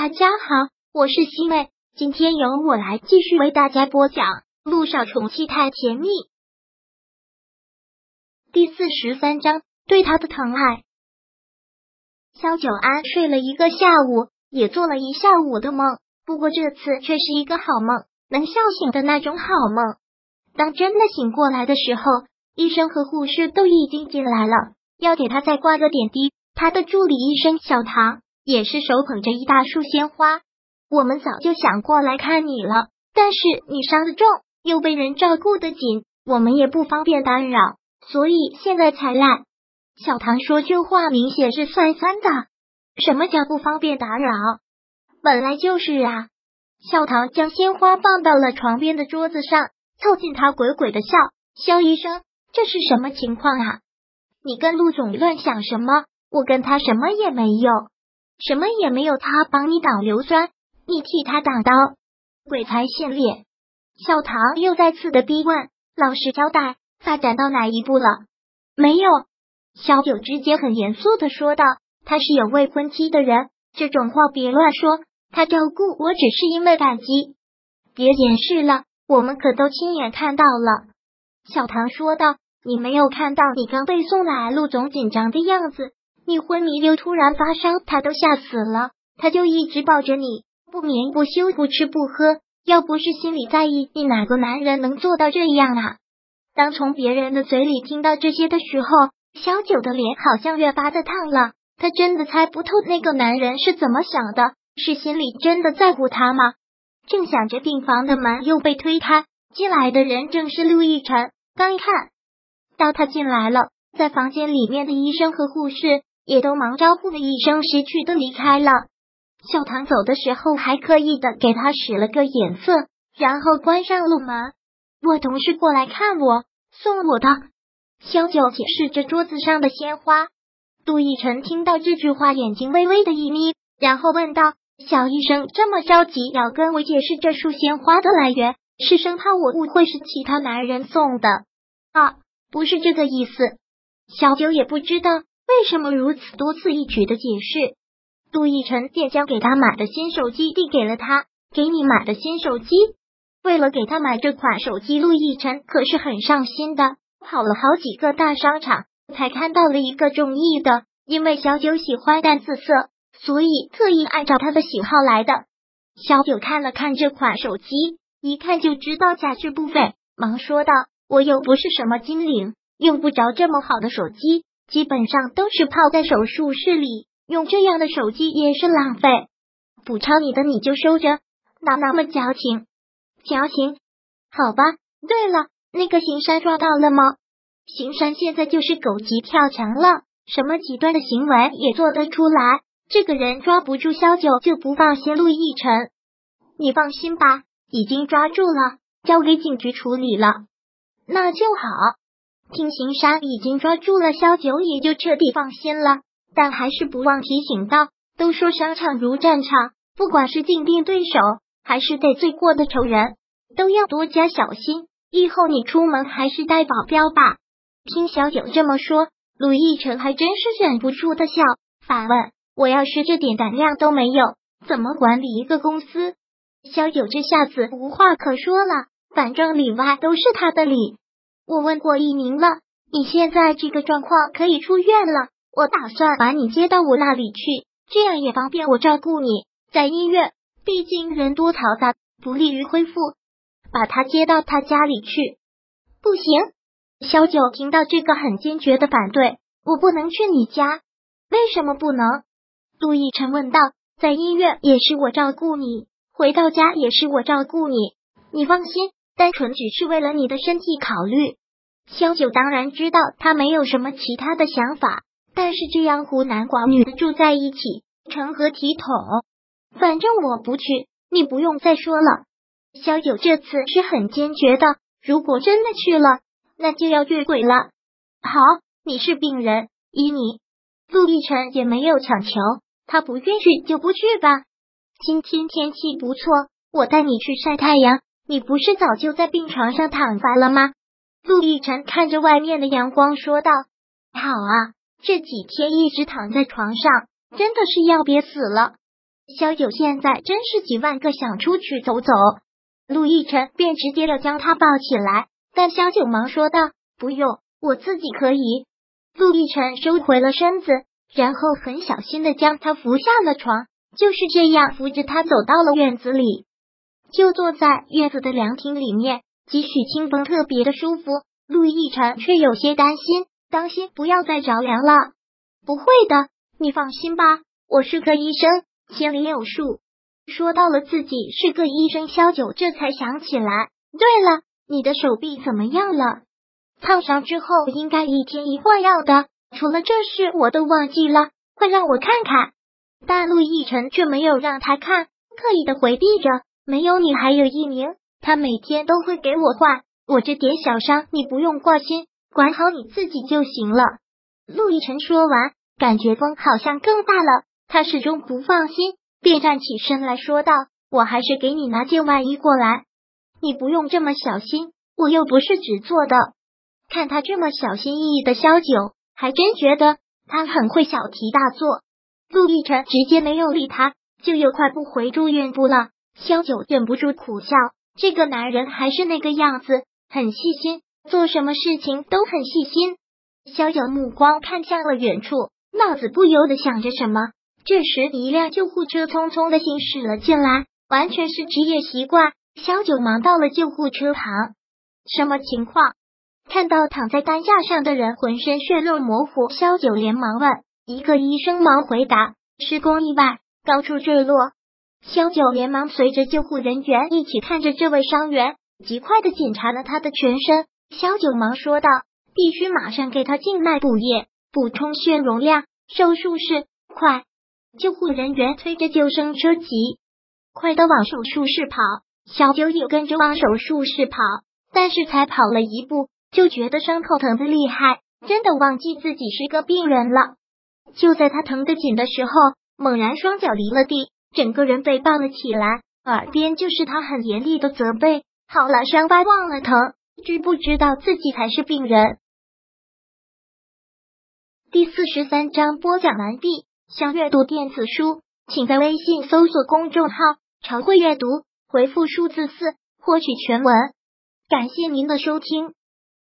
大家好，我是西妹，今天由我来继续为大家播讲《路上宠妻太甜蜜》第四十三章。对他的疼爱，萧九安睡了一个下午，也做了一下午的梦，不过这次却是一个好梦，能笑醒的那种好梦。当真的醒过来的时候，医生和护士都已经进来了，要给他再挂个点滴。他的助理医生小唐也是手捧着一大束鲜花。我们早就想过来看你了，但是你伤的重，又被人照顾的紧，我们也不方便打扰，所以现在才来。小唐说这话明显是酸酸的。什么叫不方便打扰？本来就是啊。小唐将鲜花放到了床边的桌子上，凑近他鬼鬼的笑。肖医生，这是什么情况啊？你跟陆总乱想什么？我跟他什么也没有，什么也没有。他帮你挡硫酸，你替他挡刀，鬼才信咧。小唐又再次的逼问，老实交代，发展到哪一步了？没有。小九直接很严肃的说道：“他是有未婚妻的人，这种话别乱说。他照顾我只是因为感激，别掩饰了，我们可都亲眼看到了。”小唐说道：“你没有看到你刚被送来，陆总紧张的样子，你昏迷又突然发烧，他都吓死了，他就一直抱着你，不眠不休，不吃不喝。要不是心里在意，你哪个男人能做到这样啊？”当从别人的嘴里听到这些的时候。小九的脸好像越发的烫了，他真的猜不透那个男人是怎么想的，是心里真的在乎他吗？正想着，病房的门又被推开，进来的人正是陆亦辰。刚一看到他进来了，在房间里面的医生和护士也都忙招呼了一声，识趣的离开了。小唐走的时候还刻意的给他使了个眼色，然后关上了门。我同事过来看我，送我的。萧九解释着桌子上的鲜花，杜奕晨听到这句话，眼睛微微的一眯，然后问道：“小医生这么着急要跟我解释这束鲜花的来源，是生怕我误会是其他男人送的？”啊，不是这个意思。小九也不知道为什么如此多此一举的解释。杜奕晨便将给他买的新手机递给了他：“给你买的新手机。”为了给他买这款手机，陆亦辰可是很上心的。跑了好几个大商场，才看到了一个中意的。因为小九喜欢淡紫色，所以特意按照他的喜好来的。小九看了看这款手机，一看就知道价值不菲，忙说道：“我又不是什么精灵，用不着这么好的手机。基本上都是泡在手术室里，用这样的手机也是浪费。补偿你的你就收着，哪那么矫情？矫情？好吧。对了。”那个行山抓到了吗？行山现在就是狗急跳墙了，什么极端的行为也做得出来。这个人抓不住萧九就不放心陆亦辰，你放心吧，已经抓住了，交给警局处理了，那就好。听行山已经抓住了萧九，也就彻底放心了。但还是不忘提醒道：都说商场如战场，不管是竞争对手还是得罪过的仇人，都要多加小心。以后你出门还是带保镖吧。听小九这么说，陆亦辰还真是忍不住的笑，反问：“我要是这点胆量都没有，怎么管理一个公司？”小九这下子无话可说了，反正里外都是他的理。我问过一鸣了，你现在这个状况可以出院了，我打算把你接到我那里去，这样也方便我照顾你。在医院，毕竟人多嘈杂，不利于恢复。把他接到他家里去，不行。小九听到这个很坚决的反对，我不能去你家。为什么不能？陆亦辰问道。在医院也是我照顾你，回到家也是我照顾你。你放心，单纯只是为了你的身体考虑。萧九当然知道他没有什么其他的想法，但是这样孤男寡女的住在一起，成何体统？反正我不去，你不用再说了。萧九这次是很坚决的，如果真的去了，那就要越轨了。好，你是病人，依你。陆亦辰也没有强求，他不愿去就不去吧。今天天气不错，我带你去晒太阳。你不是早就在病床上躺下了吗？陆亦辰看着外面的阳光说道：“好啊，这几天一直躺在床上，真的是要憋死了。”萧九现在真是几万个想出去走走。陆亦辰便直接的将他抱起来，但萧九忙说道：“不用，我自己可以。”陆亦辰收回了身子，然后很小心的将他扶下了床，就是这样扶着他走到了院子里，就坐在院子的凉亭里面，几许清风特别的舒服。陆亦辰却有些担心，当心不要再着凉了。不会的，你放心吧，我是个医生，心里有数。说到了自己是个医生，萧九这才想起来。对了，你的手臂怎么样了？烫伤之后应该一天一换药的。除了这事，我都忘记了。快让我看看。但陆逸晨却没有让他看，刻意的回避着。没有你，还有一名，他每天都会给我换。我这点小伤，你不用挂心，管好你自己就行了。陆逸晨说完，感觉风好像更大了，他始终不放心。便站起身来说道：“我还是给你拿件外衣过来，你不用这么小心，我又不是纸做的。”看他这么小心翼翼的萧九，还真觉得他很会小题大做。陆亦辰直接没有理他，就又快步回住院部了。萧九忍不住苦笑，这个男人还是那个样子，很细心，做什么事情都很细心。萧九目光看向了远处，脑子不由得想着什么。这时，一辆救护车匆匆的行驶了进来，完全是职业习惯。萧九忙到了救护车旁，什么情况？看到躺在担架上的人浑身血肉模糊，萧九连忙问。一个医生忙回答：施工意外，高处坠落。萧九连忙随着救护人员一起看着这位伤员，极快的检查了他的全身。萧九忙说道：必须马上给他静脉补液，补充血容量。手术室，快！救护人员推着救生车急快的往手术室跑，小九也跟着往手术室跑，但是才跑了一步，就觉得伤口疼的厉害，真的忘记自己是个病人了。就在他疼得紧的时候，猛然双脚离了地，整个人被抱了起来，耳边就是他很严厉的责备：“好了，伤疤忘了疼，知不知道自己才是病人？”第四十三章播讲完毕。想阅读电子书，请在微信搜索公众号“常会阅读”，回复数字四获取全文。感谢您的收听。